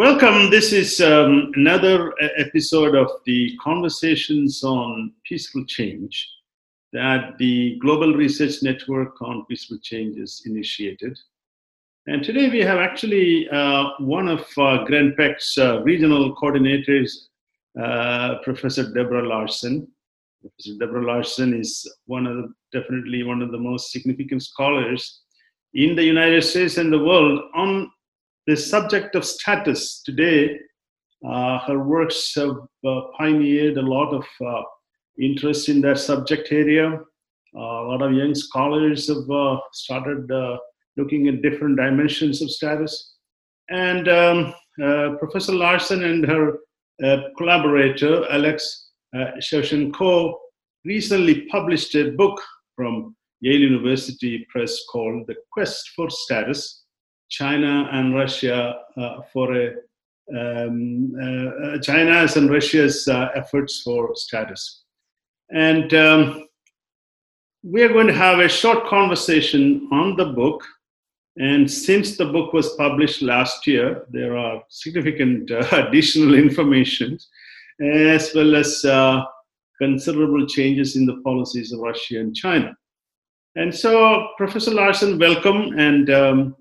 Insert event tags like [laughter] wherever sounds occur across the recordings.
Welcome. This is um, another episode of the Conversations on Peaceful Change that the Global Research Network on Peaceful Change has initiated. And today we have actually uh, one of uh, uh, regional coordinators, uh, Professor Deborah Larson. Professor Deborah Larson is one of the, definitely one of the most significant scholars in the United States and the world on the subject of status today, uh, her works have uh, pioneered a lot of uh, interest in that subject area. Uh, a lot of young scholars have uh, started uh, looking at different dimensions of status. And um, Professor Larson and her collaborator, Alex uh, Shevchenko, recently published a book from Yale University Press called The Quest for Status China and Russia uh, for a um, uh, China's and Russia's uh, efforts for status. And um, we are going to have a short conversation on the book. And since the book was published last year, there are significant [laughs] uh, additional information as well as uh, considerable changes in the policies of Russia and China. And so, Professor Larson, welcome. And um,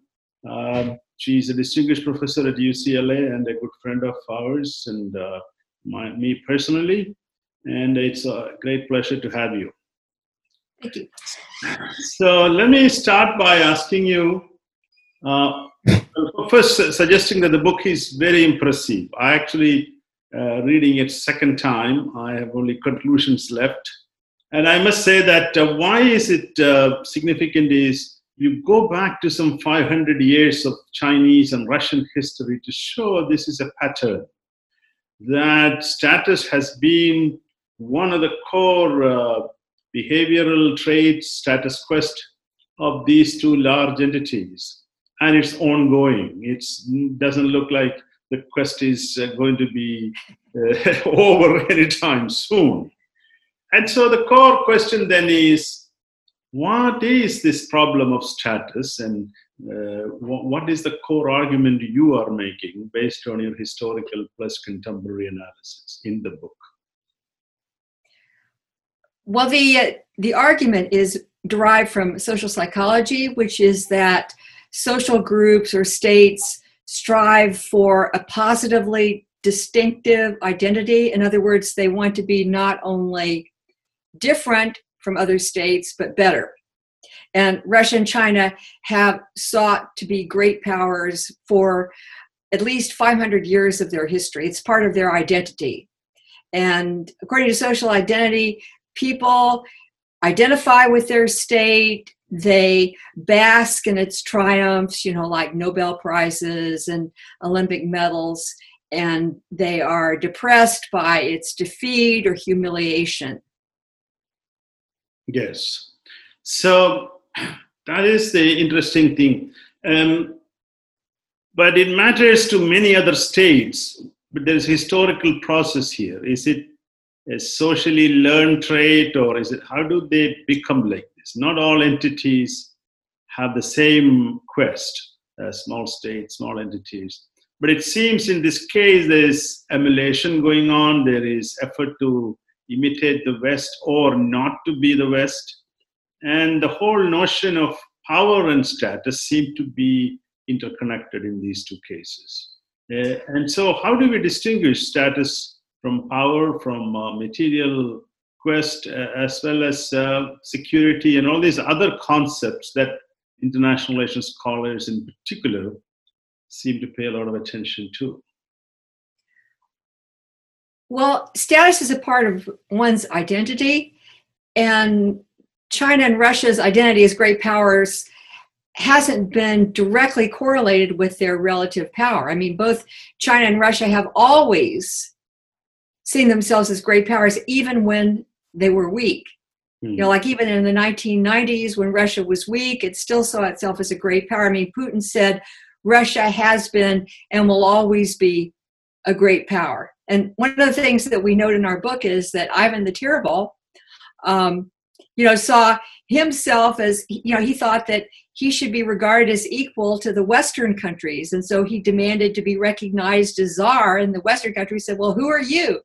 um, she's a distinguished professor at UCLA and a good friend of ours and uh, my, me personally. And it's a great pleasure to have you. Thank you. So let me start by asking you uh, first suggesting that the book is very impressive. I actually uh, reading it second time. I have only conclusions left, and I must say that uh, why is it uh, significant is you go back to some 500 years of Chinese and Russian history to show this is a pattern. That status has been one of the core uh, behavioral traits, status quest of these two large entities. And it's ongoing. It doesn't look like the quest is uh, going to be uh, [laughs] over anytime soon. And so the core question then is what is this problem of status and uh, what is the core argument you are making based on your historical plus contemporary analysis in the book? Well the uh, the argument is derived from social psychology which is that social groups or states strive for a positively distinctive identity. In other words they want to be not only different from other states, but better. And Russia and China have sought to be great powers for at least 500 years of their history. It's part of their identity. And according to social identity, people identify with their state, they bask in its triumphs, you know, like Nobel Prizes and Olympic medals, and they are depressed by its defeat or humiliation. Yes. So [clears throat] that is the interesting thing. Um, but it matters to many other states. But there's historical process here. Is it a socially learned trait, or is it how do they become like this? Not all entities have the same quest as small states, small entities. But it seems in this case there's emulation going on. There is effort to imitate the West or not to be the West. And the whole notion of power and status seem to be interconnected in these two cases. Uh, and so, how do we distinguish status from power, from uh, material quest, uh, as well as uh, security, and all these other concepts that international relations scholars in particular seem to pay a lot of attention to? Well, status is a part of one's identity, and China and Russia's identity as great powers hasn't been directly correlated with their relative power. I mean, both China and Russia have always seen themselves as great powers, even when they were weak. Mm. You know, like even in the 1990s when Russia was weak, it still saw itself as a great power. I mean, Putin said Russia has been and will always be a great power. And one of the things that we note in our book is that Ivan the Terrible um, you know, saw himself as, you know, he thought that he should be regarded as equal to the Western countries. And so he demanded to be recognized as czar. And the Western countries said, well, who are you?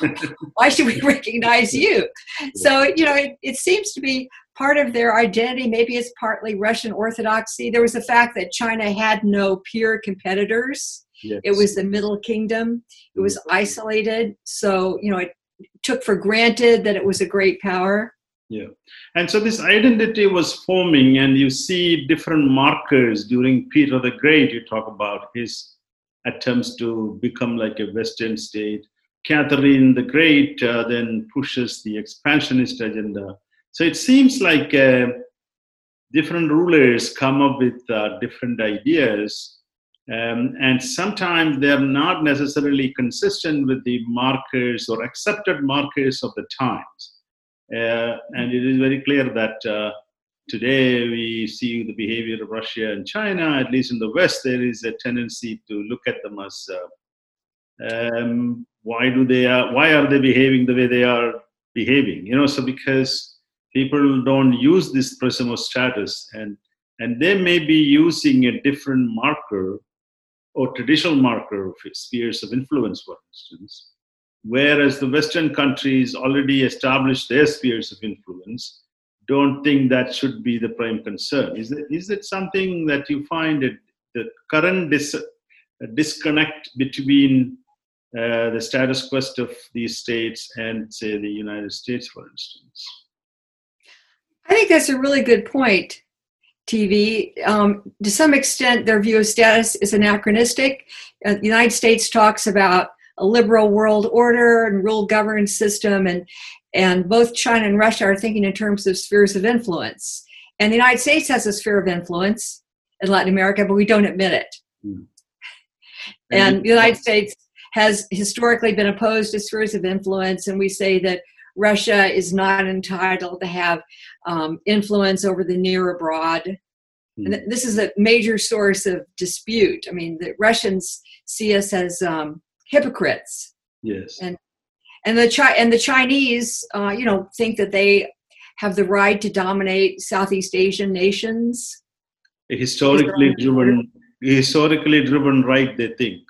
[laughs] Why should we recognize you? So, you know, it, it seems to be part of their identity. Maybe it's partly Russian orthodoxy. There was the fact that China had no peer competitors. Yes. It was the Middle Kingdom. It was isolated. So, you know, it took for granted that it was a great power. Yeah. And so this identity was forming, and you see different markers during Peter the Great. You talk about his attempts to become like a Western state. Catherine the Great uh, then pushes the expansionist agenda. So it seems like uh, different rulers come up with uh, different ideas, um, and sometimes they're not necessarily consistent with the markers or accepted markers of the times. Uh, and it is very clear that uh, today we see the behavior of Russia and China, at least in the West, there is a tendency to look at them as uh, um, why do they why are they behaving the way they are behaving? You know, so because people don't use this prism of status and and they may be using a different marker or traditional marker of spheres of influence, for instance, whereas the Western countries already established their spheres of influence, don't think that should be the prime concern. Is it, is it something that you find that the current dis, disconnect between uh, the status quo of these states and, say, the United States, for instance? I think that's a really good point. TV. Um, to some extent, their view of status is anachronistic. Uh, the United States talks about a liberal world order and rule governed system and and both China and Russia are thinking in terms of spheres of influence. And the United States has a sphere of influence in Latin America, but we don't admit it. Mm. And the United States has historically been opposed to spheres of influence, and we say that Russia is not entitled to have um, influence over the near abroad. Mm. And this is a major source of dispute. I mean, the Russians see us as um, hypocrites. Yes. And and the Chi- and the Chinese, uh, you know, think that they have the right to dominate Southeast Asian nations. A historically driven, historically driven right. They think.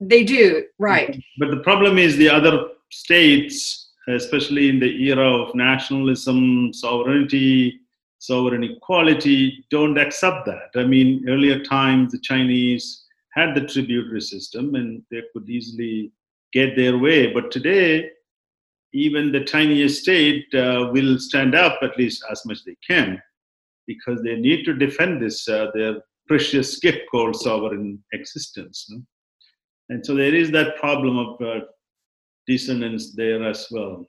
They do right. But the problem is the other states, especially in the era of nationalism, sovereignty, sovereign equality, don't accept that. I mean, earlier times the Chinese had the tributary system and they could easily get their way. But today, even the tiniest state uh, will stand up at least as much as they can because they need to defend this uh, their precious gift called sovereign existence. No? And so there is that problem of uh, dissonance there as well.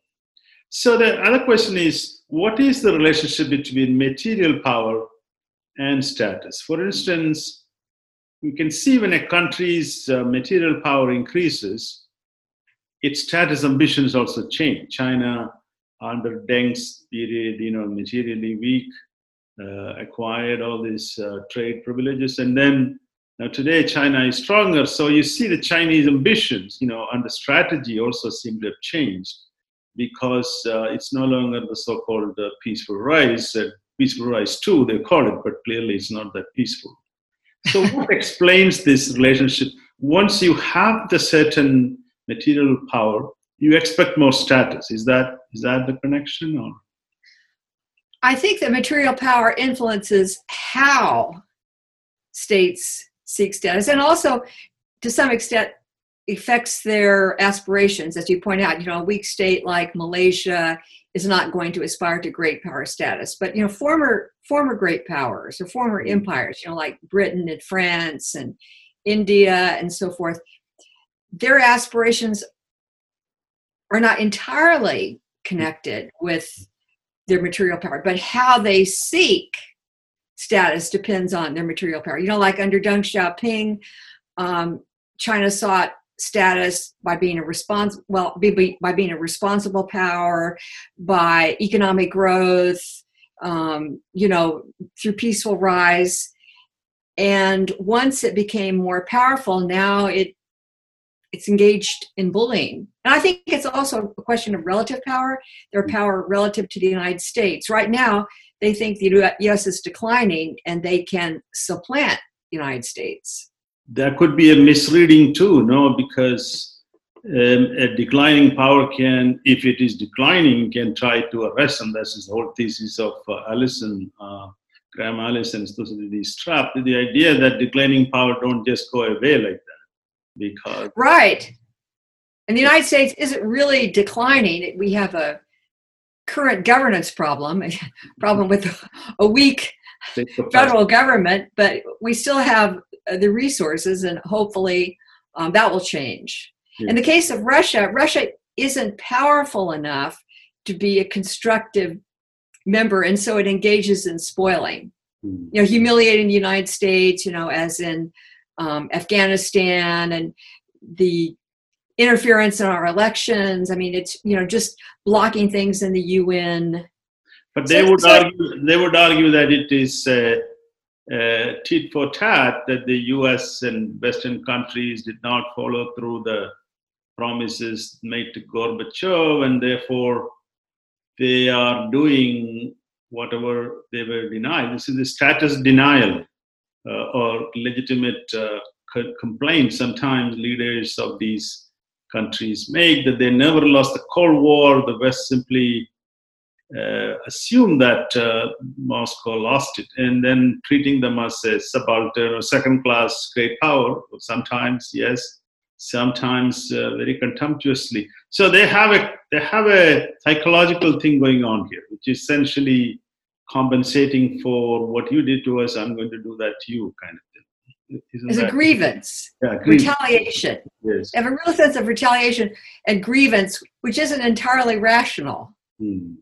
So the other question is what is the relationship between material power and status? For instance, you can see when a country's uh, material power increases, its status ambitions also change. China, under Deng's period, you know, materially weak, uh, acquired all these uh, trade privileges, and then now today China is stronger. So you see the Chinese ambitions, you know, and the strategy also seem to have changed because uh, it's no longer the so-called uh, peaceful rise. peaceful rise too, they call it, but clearly it's not that peaceful. So, what [laughs] explains this relationship? Once you have the certain material power, you expect more status. Is that is that the connection, or? I think that material power influences how states seek status, and also, to some extent, affects their aspirations. As you point out, you know, a weak state like Malaysia is not going to aspire to great power status. But you know, former former great powers or former mm-hmm. empires, you know, like Britain and France and India and so forth, their aspirations are not entirely connected with their material power, but how they seek status depends on their material power. You know, like under Deng Xiaoping, um, China sought status by being a respons well be, by being a responsible power by economic growth um, you know through peaceful rise and once it became more powerful now it it's engaged in bullying. And I think it's also a question of relative power, their Mm. power relative to the United States. Right now, they think the US is declining and they can supplant the United States. That could be a misreading too, no, because um, a declining power can, if it is declining, can try to arrest, and that's the whole thesis of uh, Allison, uh, Graham Allison's Thucydides trap, the idea that declining power don't just go away like that, because Right. And the United States isn't really declining. We have a current governance problem, a [laughs] problem with a weak federal government, but we still have uh, the resources, and hopefully um, that will change. In the case of Russia, Russia isn't powerful enough to be a constructive member, and so it engages in spoiling. Hmm. You know, humiliating the United States, you know, as in um, Afghanistan and the interference in our elections. I mean, it's you know just blocking things in the UN. But they So- would so- argue they would argue that it is uh, uh, tit for tat that the U.S. and Western countries did not follow through the promises made to Gorbachev, and therefore they are doing whatever they were denied. This is the status denial uh, or legitimate uh, co- complaint. Sometimes leaders of these countries make that they never lost the Cold War. The West simply uh, assume that uh, Moscow lost it, and then treating them as a subaltern or second-class great power. Sometimes, yes, sometimes uh, very contemptuously. So they have a they have a psychological thing going on here, which is essentially compensating for what you did to us. I'm going to do that to you, kind of thing. Isn't a grievance, Yeah, grievance, retaliation. yes. They have a real sense of retaliation and grievance, which isn't entirely rational. Hmm.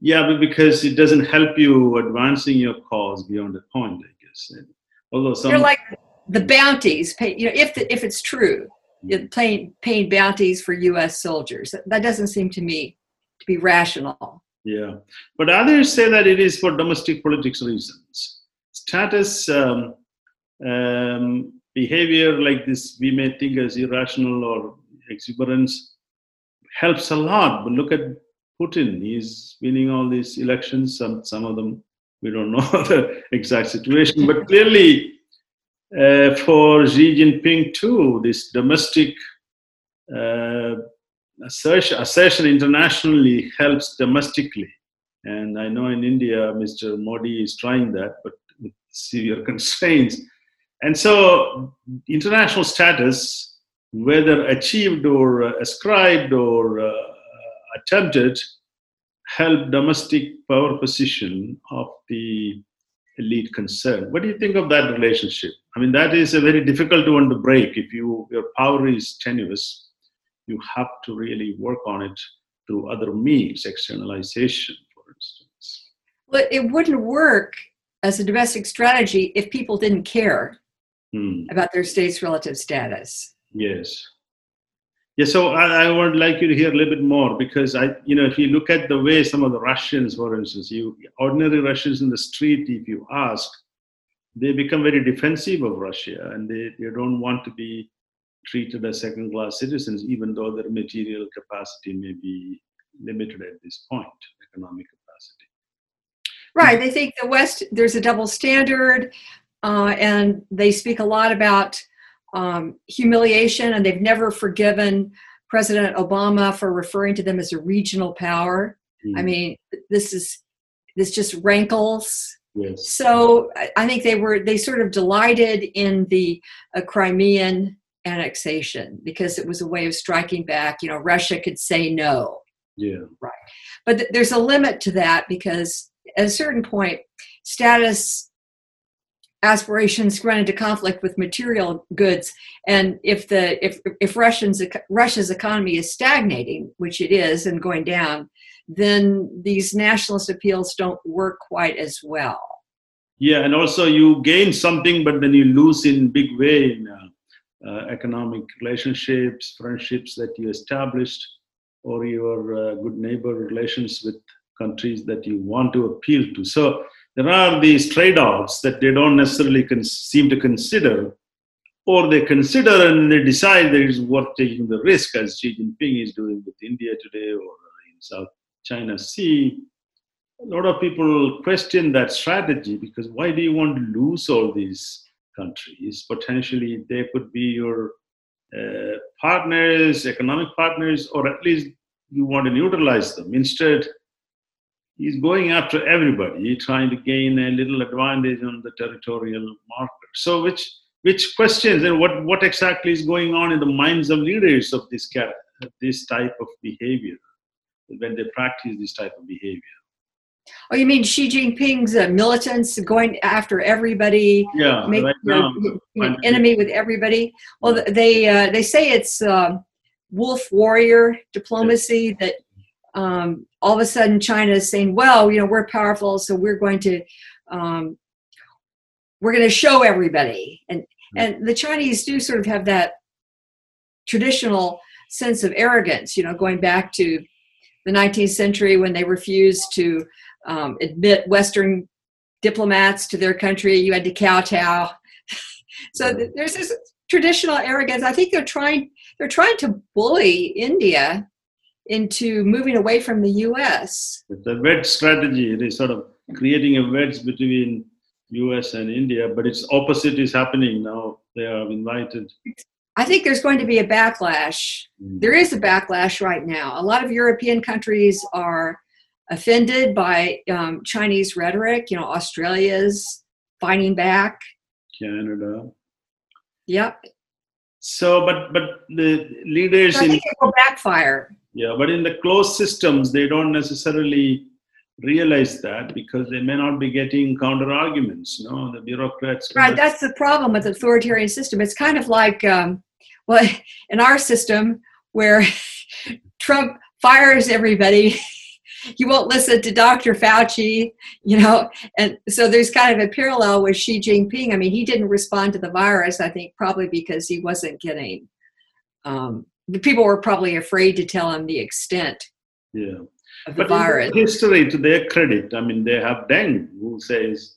Yeah, but because it doesn't help you advancing your cause beyond a point, I guess. And although some, They're like the bounties, pay, you know, if the, if it's true, know, paying paying bounties for U.S. soldiers. That, that doesn't seem to me to be rational. yeah, but others say that it is for domestic politics reasons. Status um, um, behavior like this, we may think as irrational or exuberance, helps a lot. But look at Putin; he's winning all these elections. Some some of them we don't know [laughs] the exact situation, but clearly uh, for Xi Jinping too, this domestic uh, assertion, assertion internationally helps domestically. And I know in India, Mr. Modi is trying that, but with severe [laughs] constraints. And so, international status, whether achieved or uh, ascribed or uh, attempted, help domestic power position of the elite concern. What do you think of that relationship? I mean, that is a very difficult one to break. If you your power is tenuous, you have to really work on it through other means, externalization, for instance. But it wouldn't work as a domestic strategy if people didn't care Hmm. about their state's relative status. Yes. Yeah, so I, I would like you to hear a little bit more because I, you know, if you look at the way some of the Russians, for instance, you ordinary Russians in the street, if you ask, they become very defensive of Russia and they, they don't want to be treated as second class citizens, even though their material capacity may be limited at this point, economic capacity. Right. They think the West, there's a double standard, uh, and they speak a lot about um, humiliation, and they've never forgiven President Obama for referring to them as a regional power. I Hmm. mean, this is this just rankles. yes. So I- I think they were they sort of delighted in the uh, Crimean annexation because it was a way of striking back. You know, Russia could say no, Yeah. Right. But th- there's a limit to that because at a certain point, status aspirations run into conflict with material goods and if the if if russians russia's economy is stagnating which it is and going down then these nationalist appeals don't work quite as well Yeah, and also you gain something, but then you lose in big way in uh, uh, economic relationships, friendships that you established, or your uh, good neighbor relations with countries that you want to appeal to. So there are these trade-offs that they don't necessarily con- seem to consider, or they consider and they decide that it's worth taking the risk, as Xi Jinping is doing with India today or in South China Sea. A lot of people question that strategy because why do you want to lose all these countries? Potentially, they could be your uh, partners, economic partners, or at least you want to neutralize them. Instead, he's going after everybody, trying to gain a little advantage on the territorial marker. So, which which questions and what what exactly is going on in the minds of leaders of this this type of behavior when they practice this type of behavior? Oh, you mean Xi Jinping's uh, militants going after everybody? Yeah, make, right now, you know, enemy with everybody. Well, they uh, they say it's uh, wolf warrior diplomacy that um, all of a sudden China is saying, well, you know, we're powerful, so we're going to um, we're going to show everybody, and hmm. and the Chinese do sort of have that traditional sense of arrogance, you know, going back to the 19th century when they refused to um, admit Western diplomats to their country. You had to kowtow. [laughs] so th- there's this traditional arrogance. I think they're trying they're trying to bully India into moving away from the U.S. It's a wedge strategy. It is sort of creating a wedge between U.S. and India, but it's opposite is happening now. They are invited. I think there's going to be a backlash. Mm. There is a backlash right now. A lot of European countries are offended by um, Chinese rhetoric. You know, Australia's fighting back. Canada. Yep. So, but but the leaders I think it will backfire. Yeah, but in the closed systems, they don't necessarily realize that because they may not be getting counter arguments. No, the bureaucrats. Right, that's the problem with the authoritarian system. It's kind of like, um, [laughs] well, in our system where [laughs] Trump fires everybody. You won't listen to Dr. Fauci, you know, and so there's kind of a parallel with Xi Jinping. I mean, he didn't respond to the virus, I think, probably because he wasn't getting. Um, the people were probably afraid to tell him the extent. Yeah of the but virus. history, to their credit, I mean, they have Deng, who says,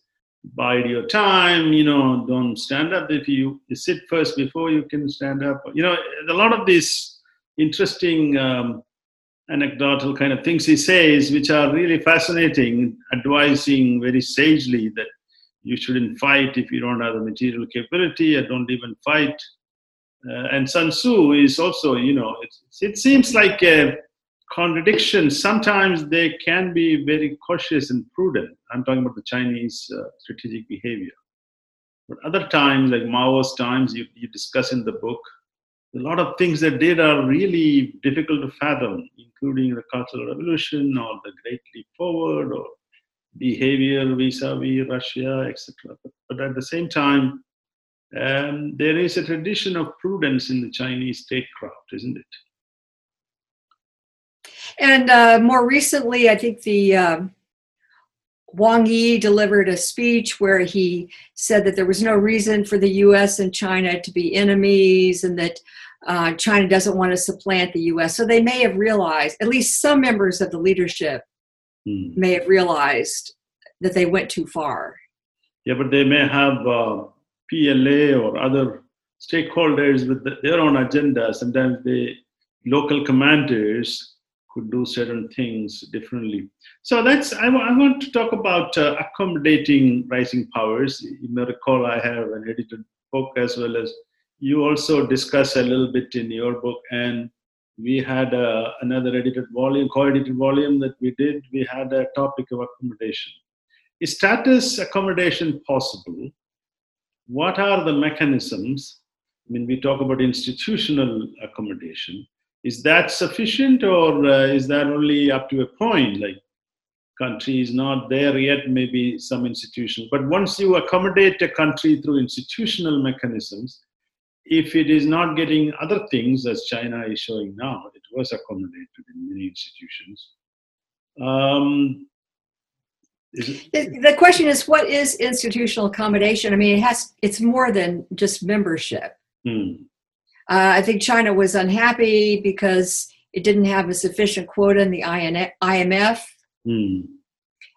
bide your time, you know, don't stand up. If you, you sit first before you can stand up. You know, a lot of these interesting um, anecdotal kind of things he says, which are really fascinating, advising very sagely that you shouldn't fight if you don't have the material capability, or don't even fight. Uh, and Sun Tzu is also, you know, it seems like a, contradiction. sometimes they can be very cautious and prudent. I'm talking about the Chinese uh, strategic behavior. But other times, like Mao's times, you, you discuss in the book, a lot of things they did are really difficult to fathom, including the Cultural Revolution or the Great Leap Forward or behavior vis-a-vis Russia, etc. But, but, at the same time, um, there is a tradition of prudence in the Chinese statecraft, isn't it? And uh, more recently, I think the uh, Wang Yi delivered a speech where he said that there was no reason for the U.S. and China to be enemies, and that uh, China doesn't want to supplant the U.S. So they may have realized, at least some members of the leadership hmm. may have realized that they went too far. Yeah, but they may have uh, PLA or other stakeholders with the, their own agenda. Sometimes the local commanders could do certain things differently. So that's I, w- I want to talk about uh, accommodating rising powers. You may recall I have an edited book as well as you also discuss a little bit in your book, and we had uh, another edited volume, co-edited volume that we did. We had a topic of accommodation. Is status accommodation possible? What are the mechanisms? I mean, we talk about institutional accommodation is that sufficient or uh, is that only up to a point? Like country is not there yet maybe some institution but once you accommodate a country through institutional mechanisms if it is not getting other things as china is showing now it was accommodated in many institutions um, the question is what is institutional accommodation? I mean it has it's more than just membership. Hmm. Uh, I think China was unhappy because it didn't have a sufficient quota in the IMF. Mm.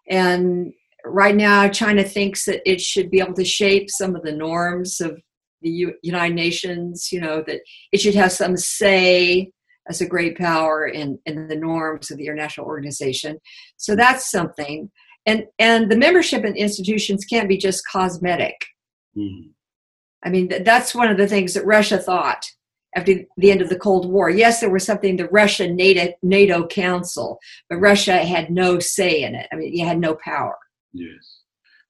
And right now, China thinks that it should be able to shape some of the norms of the U- United Nations, you know, that it should have some say as a great power in, in the norms of the international organization. So that's something. And and the membership in institutions can't be just cosmetic. Mhm. I mean, th- that's one of the things that Russia thought after the end of the Cold War. Yes, there was something, the Russia NATO, NATO Council, but Russia had no say in it. I mean, you had no power. Yes,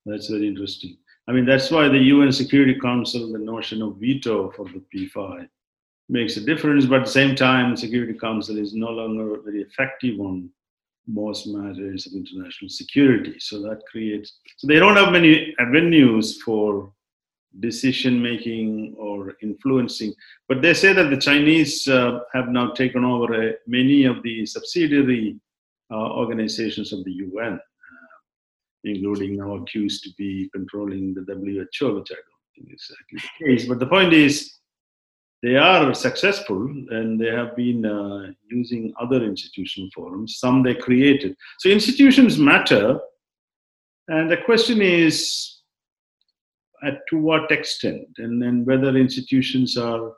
that's very interesting. I mean, that's why the UN Security Council, the notion of veto for the P5 makes a difference, but at the same time, the Security Council is no longer very effective on most matters of international security. So that creates, so they don't have many avenues for decision making or influencing. But they say that the Chinese uh, have now taken over uh, many of the subsidiary uh, organizations of the UN, uh, including now accused to be controlling the WHO, which I don't think is exactly the case. But the point is, they are successful and they have been uh, using other institutional forums. Some they created. So institutions matter. And the question is, at to what extent and then whether institutions are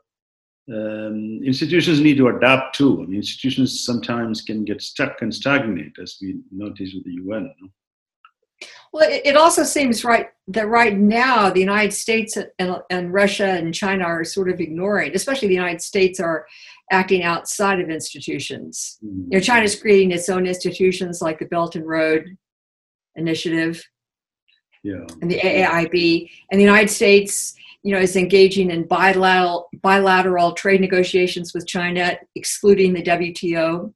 um, institutions need to adapt too and institutions sometimes can get stuck and stagnate as we notice with the un no? Well, it, it also seems right that right now the United States and, and Russia and China are sort of ignoring, especially the United States are acting outside of institutions. Mhm. You know, China's creating its own institutions like the Belt and Road Initiative yeah and the AAIB, and the United States, you know, is engaging in bilateral bilateral trade negotiations with China, excluding the WTO.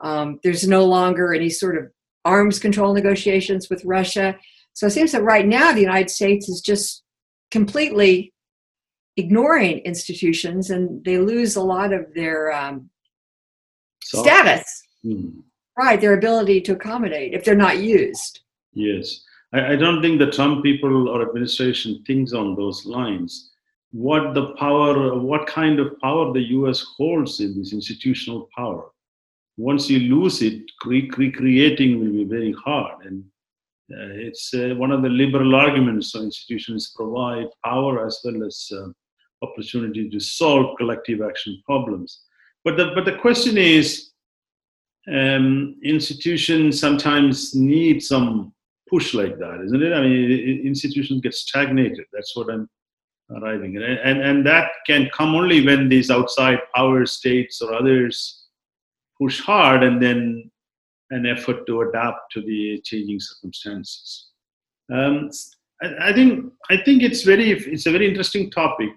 Um, there's no longer any sort of arms control negotiations with Russia. So it seems that right now the United States is just completely ignoring institutions, and they lose a lot of their um, status, Mhm. right? Their ability to accommodate if they're not used. yes I, I don't think the trump people or administration thinks on those lines. What the power what kind of power the us holds in this institutional power. Once you lose it recreating will be very hard. And uh, it's uh, one of the liberal arguments so institutions provide power as well as uh, opportunity to solve collective action problems. But the but the question is um, institutions sometimes need some push like that isn't it i mean institutions get stagnated that's what i'm arriving at and and that can come only when these outside power states or others push hard and then an effort to adapt to the changing circumstances. Um, I, I think I think it's very it's a very interesting topic.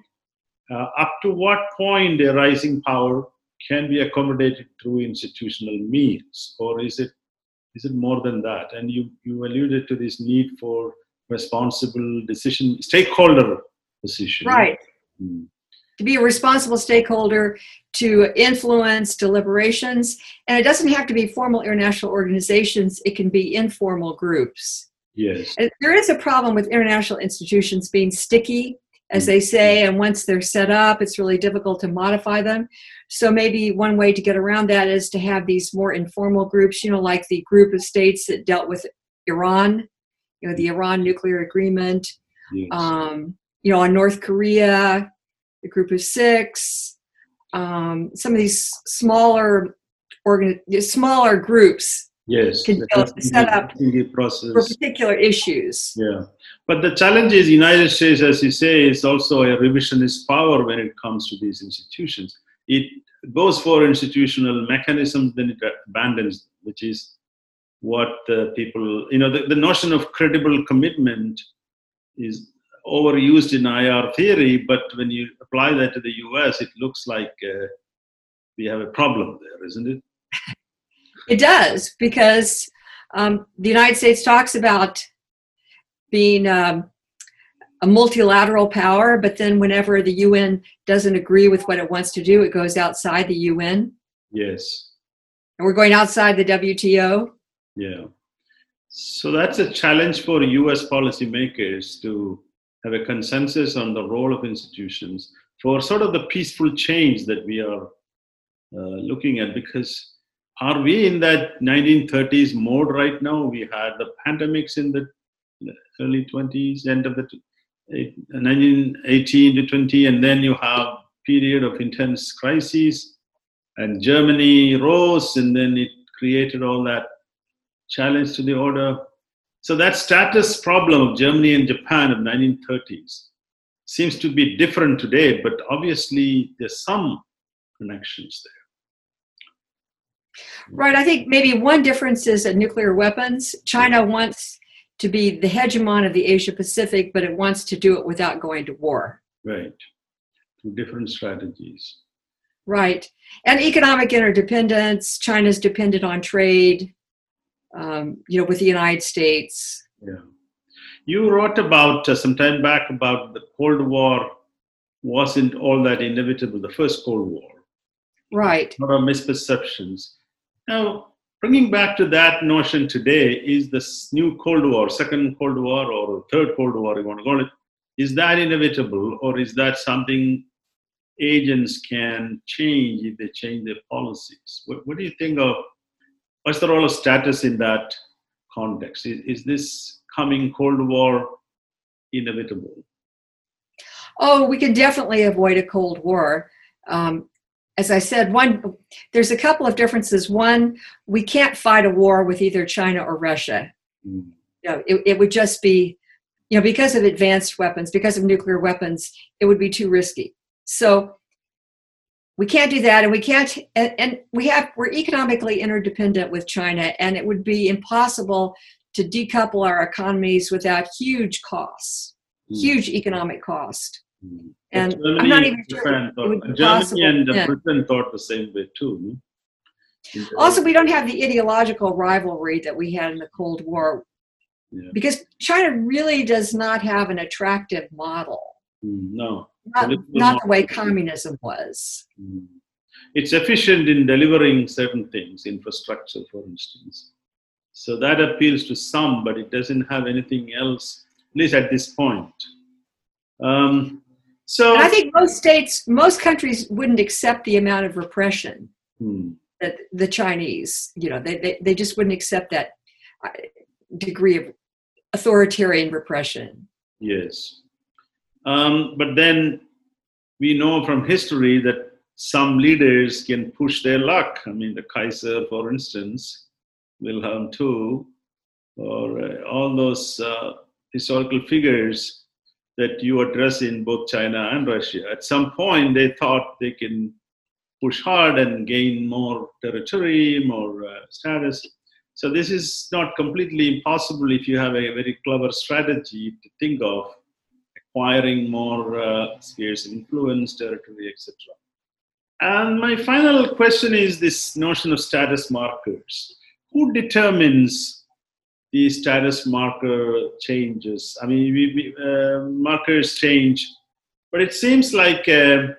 Uh, up to what point a rising power can be accommodated through institutional means, or is it is it more than that? And you you alluded to this need for responsible decision stakeholder position. Right. Hmm. to be a responsible stakeholder to influence deliberations and it doesn't have to be formal international organizations it can be informal groups Yes. and there is a problem with international institutions being sticky as they say and once they're set up it's really difficult to modify them so maybe one way to get around that is to have these more informal groups you know like the group of states that dealt with iran you know the iran nuclear agreement Yes. um, you know, on North Korea, the Group of Six, um, some of these smaller organ, smaller groups yes. can the build- set up Helsinki process. for particular issues. Yeah, but the challenge is United States, as you say, is also a revisionist power when it comes to these institutions. It goes for institutional mechanisms, then it abandons, which is what the people, you know, the, the notion of credible commitment is overused in IR theory, but when you apply that to the US, it looks like uh, we have a problem there, isn't it? [laughs] It does because um, the United States talks about being um, a multilateral power, but then whenever the UN doesn't agree with what it wants to do, it goes outside the UN, Yes. and we're going outside the WTO. Yeah. So that's a challenge for US policymakers to have a consensus on the role of institutions for sort of the peaceful change that we are uh, looking at. Because are we in that 1930s mode right now? We had the pandemics in the early 20s, end of the 1918 to 20, and then you have period of intense crises, and Germany rose, and then it created all that challenge to the order. So that status problem of Germany and Japan of 1930s seems to be different today, but obviously there's some connections there. Right. I think maybe one difference is that nuclear weapons. China wants to be the hegemon of the Asia Pacific, but it wants to do it without going to war. Right. Different strategies. Right. And economic interdependence. China's dependent on trade, um, you know, with the United States. Yeah. You wrote about uh, some time back about the Cold War wasn't all that inevitable, the first Cold War. Right. A lot of misperceptions. Now, bringing back to that notion today, is this new Cold War, second Cold War, or third Cold War, you want to call it, is that inevitable, or is that something agents can change if they change their policies? What, what do you think of? What's the role of status in that context? Is, is this coming Cold War inevitable? Oh, we can definitely avoid a Cold War. Um, as I said, one there's a couple of differences. One, we can't fight a war with either China or Russia. Mm. You know, it, it would just be, you know, because of advanced weapons, because of nuclear weapons, it would be too risky. So we can't do that, and we can't. And, and we have we're economically interdependent with China, and it would be impossible to decouple our economies without huge costs, mm. huge economic cost. Mm. And Germany, I'm not even sure thought, Germany and yeah. Britain thought the same way too. Also, we don't have the ideological rivalry that we had in the Cold War, yeah. because China really does not have an attractive model. Mm, no, not, not the way communism was. Mm. It's efficient in delivering certain things, infrastructure, for instance. So that appeals to some, but it doesn't have anything else, at least at this point. Um, so and I think most states, most countries wouldn't accept the amount of repression hmm. that the Chinese, you know, they, they, they just wouldn't accept that uh, degree of authoritarian repression. Yes. Um, but then we know from history that some leaders can push their luck. I mean, the Kaiser, for instance, Wilhelm II, or uh, all those uh, historical figures that you address in both China and Russia. At some point, they thought they can push hard and gain more territory, more uh, status. So this is not completely impossible if you have a very clever strategy to think of acquiring more uh, spheres of influence, territory, etc. And my final question is this notion of status markers. Who determines the status marker changes. I mean, we, we, uh, markers change, but it seems like uh,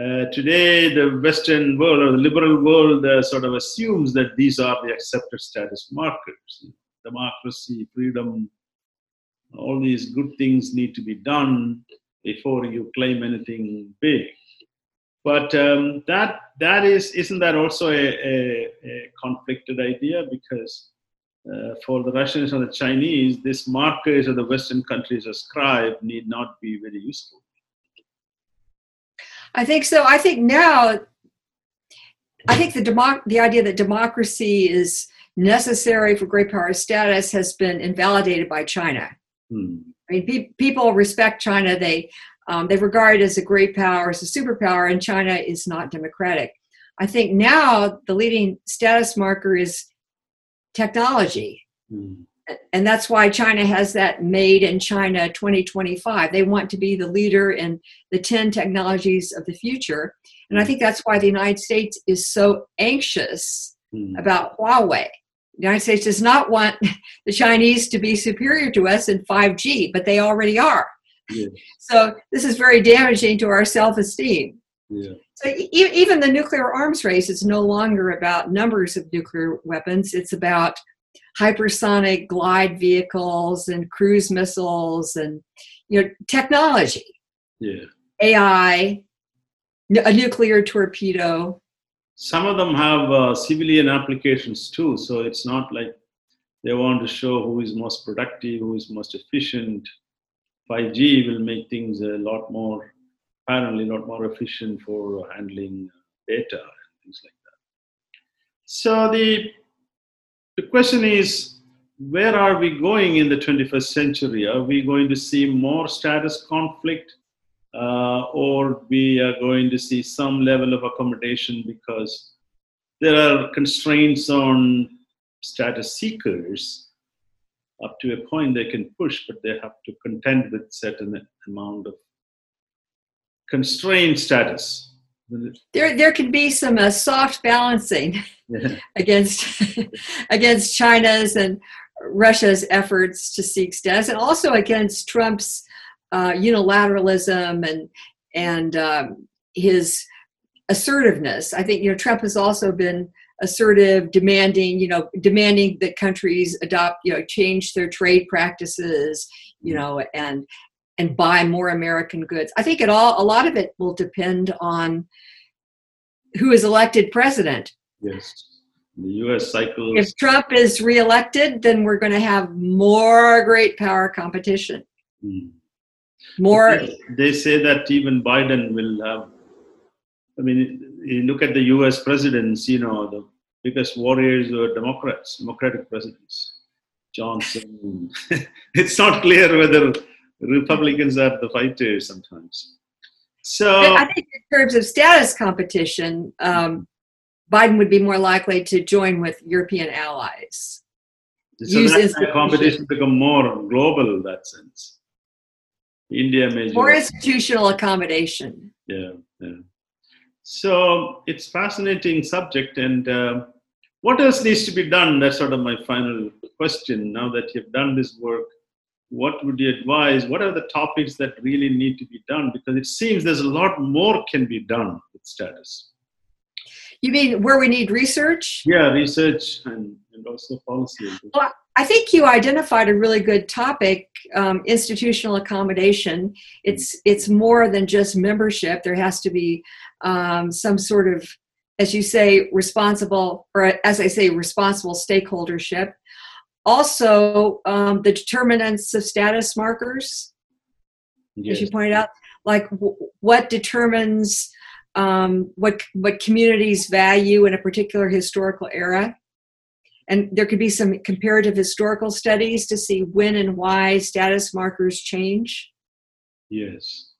uh, today the Western world or the liberal world uh, sort of assumes that these are the accepted status markers. Democracy, freedom, all these good things need to be done before you claim anything big. But um, that that is isn't that also a, a, a conflicted idea because uh, for the Russians and the Chinese, this markers of the Western countries ascribed need not be very useful. I think so. I think now, I think the democ- the idea that democracy is necessary for great power status has been invalidated by China. Hmm. I mean, pe- people respect China. They um, they regard it as a great power, as a superpower, and China is not democratic. I think now the leading status marker is technology. Mm. And that's why China has that made in China 2025. They want to be the leader in the 10 technologies of the future. And I think that's why the United States is so anxious mm. about Huawei. The United States does not want [laughs] the Chinese to be superior to us in 5G, but they already are. Yeah. So this is very damaging to our self esteem. Yeah. So e- even the nuclear arms race is no longer about numbers of nuclear weapons. It's about hypersonic glide vehicles and cruise missiles and you know technology. Yeah. AI, a nuclear torpedo. Some of them have uh, civilian applications too, so it's not like they want to show who is most productive, who is most efficient. 5G will make things a lot more, apparently, a lot more efficient for handling data and things like that. So the the question is, where are we going in the 21st century? Are we going to see more status conflict, uh, or we are going to see some level of accommodation because there are constraints on status seekers up to a point they can push, but they have to contend with certain amount of constrained status. There, there can be some uh, soft balancing yeah. [laughs] against [laughs] against China's and Russia's efforts to seek status, and also against Trump's uh, unilateralism and and um, his assertiveness. I think you know Trump has also been assertive, demanding, you know, demanding that countries adopt, you know, change their trade practices, you know, and and buy more American goods. I think it all a lot of it will depend on who is elected president. Yes. The US cycle. If Trump is reelected, then we're going to have more great power competition. Hmm. More. They say that even Biden will have. I mean, you look at the US presidents, you know, the biggest warriors were Democrats, Democratic presidents. Johnson. [laughs] it's not clear whether Republicans are the fighters sometimes. So I think in terms of status competition, um, Biden would be more likely to join with European allies. So Use that competition become more global in that sense. India may more institutional accommodation. Yeah, yeah. So it's fascinating subject, and uh, what else needs to be done? That's sort of my final question. Now that you've done this work, what would you advise? What are the topics that really need to be done? Because it seems there's a lot more can be done with status. You mean where we need research? Yeah, research and, and also policy. Well, I think you identified a really good topic: um, institutional accommodation. It's it's more than just membership. There has to be um, some sort of, as you say, responsible, or as I say, responsible stakeholdership. Also, um, the determinants of status markers, yes. as you pointed out, like w- what determines um, what what communities value in a particular historical era. And there could be some comparative historical studies to see when and why status markers change. Yes.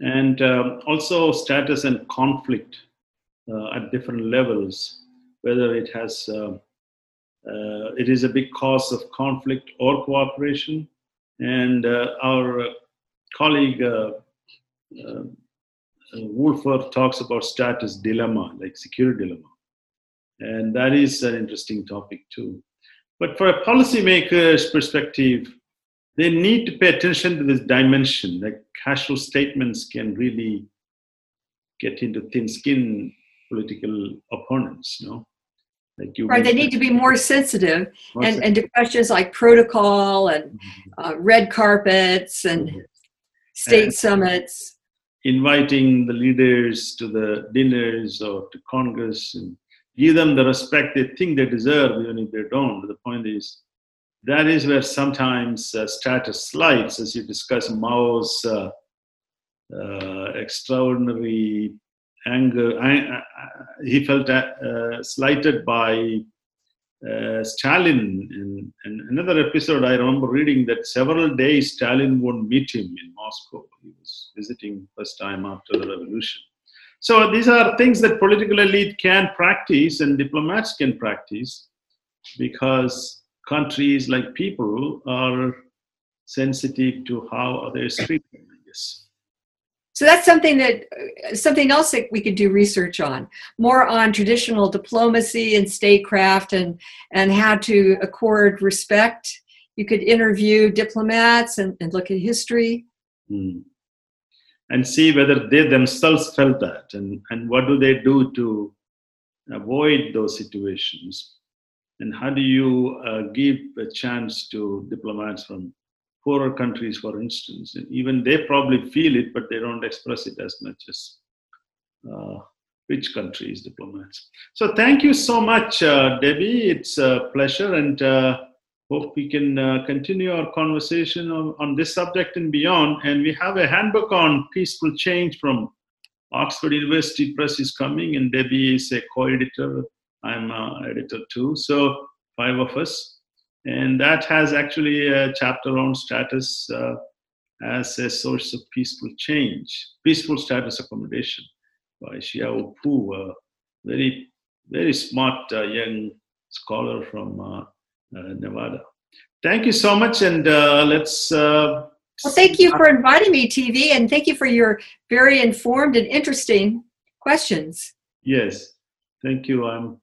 And um, also status and conflict uh, at different levels whether it has uh, uh, it is a big cause of conflict or cooperation and uh, our colleague uh, uh, Wohlforth talks about status dilemma like security dilemma and that is an interesting topic too but for a policymaker's perspective they need to pay attention to this dimension. Like casual statements can really get into thin skin political opponents, no? Like you right, they need to be more sensitive more and, sensitive. and to questions like protocol and mm-hmm. uh, red carpets and mm-hmm. state and summits. Inviting the leaders to the dinners or to Congress and give them the respect they think they deserve, even if they don't. But the point is, that is where sometimes uh, status slides, as you discuss Mao's uh, uh, extraordinary anger. I, I, he felt uh, slighted by uh, Stalin. In, in, another episode, I remember reading that several days Stalin won't meet him in Moscow. He was visiting first time after the revolution. So these are things that political elite can practice and diplomats can practice because countries like people are sensitive to how others treat them, I guess. So that's something that something else that we could do research on, more on traditional diplomacy and statecraft and and how to accord respect. You could interview diplomats and, and look at history. Mm. And see whether they themselves felt that and, and what do they do to avoid those situations and how do you uh, give a chance to diplomats from poorer countries, for instance? And even they probably feel it, but they don't express it as much as uh, rich countries' diplomats. So thank you so much, uh, Debbie. It's a pleasure. And uh, hope we can uh, continue our conversation on, on this subject and beyond. And we have a handbook on peaceful change from Oxford University Press is coming, and Debbie is a co-editor. I'm an editor too. So five of us, and that has actually a chapter on status uh, as a source of peaceful change, peaceful status accommodation by Xiao Pu, a very very smart uh, young scholar from uh, uh, Nevada. Thank you so much, and let's. well, thank you for inviting me, TV, and thank you for your very informed and interesting questions. Yes, thank you. I'm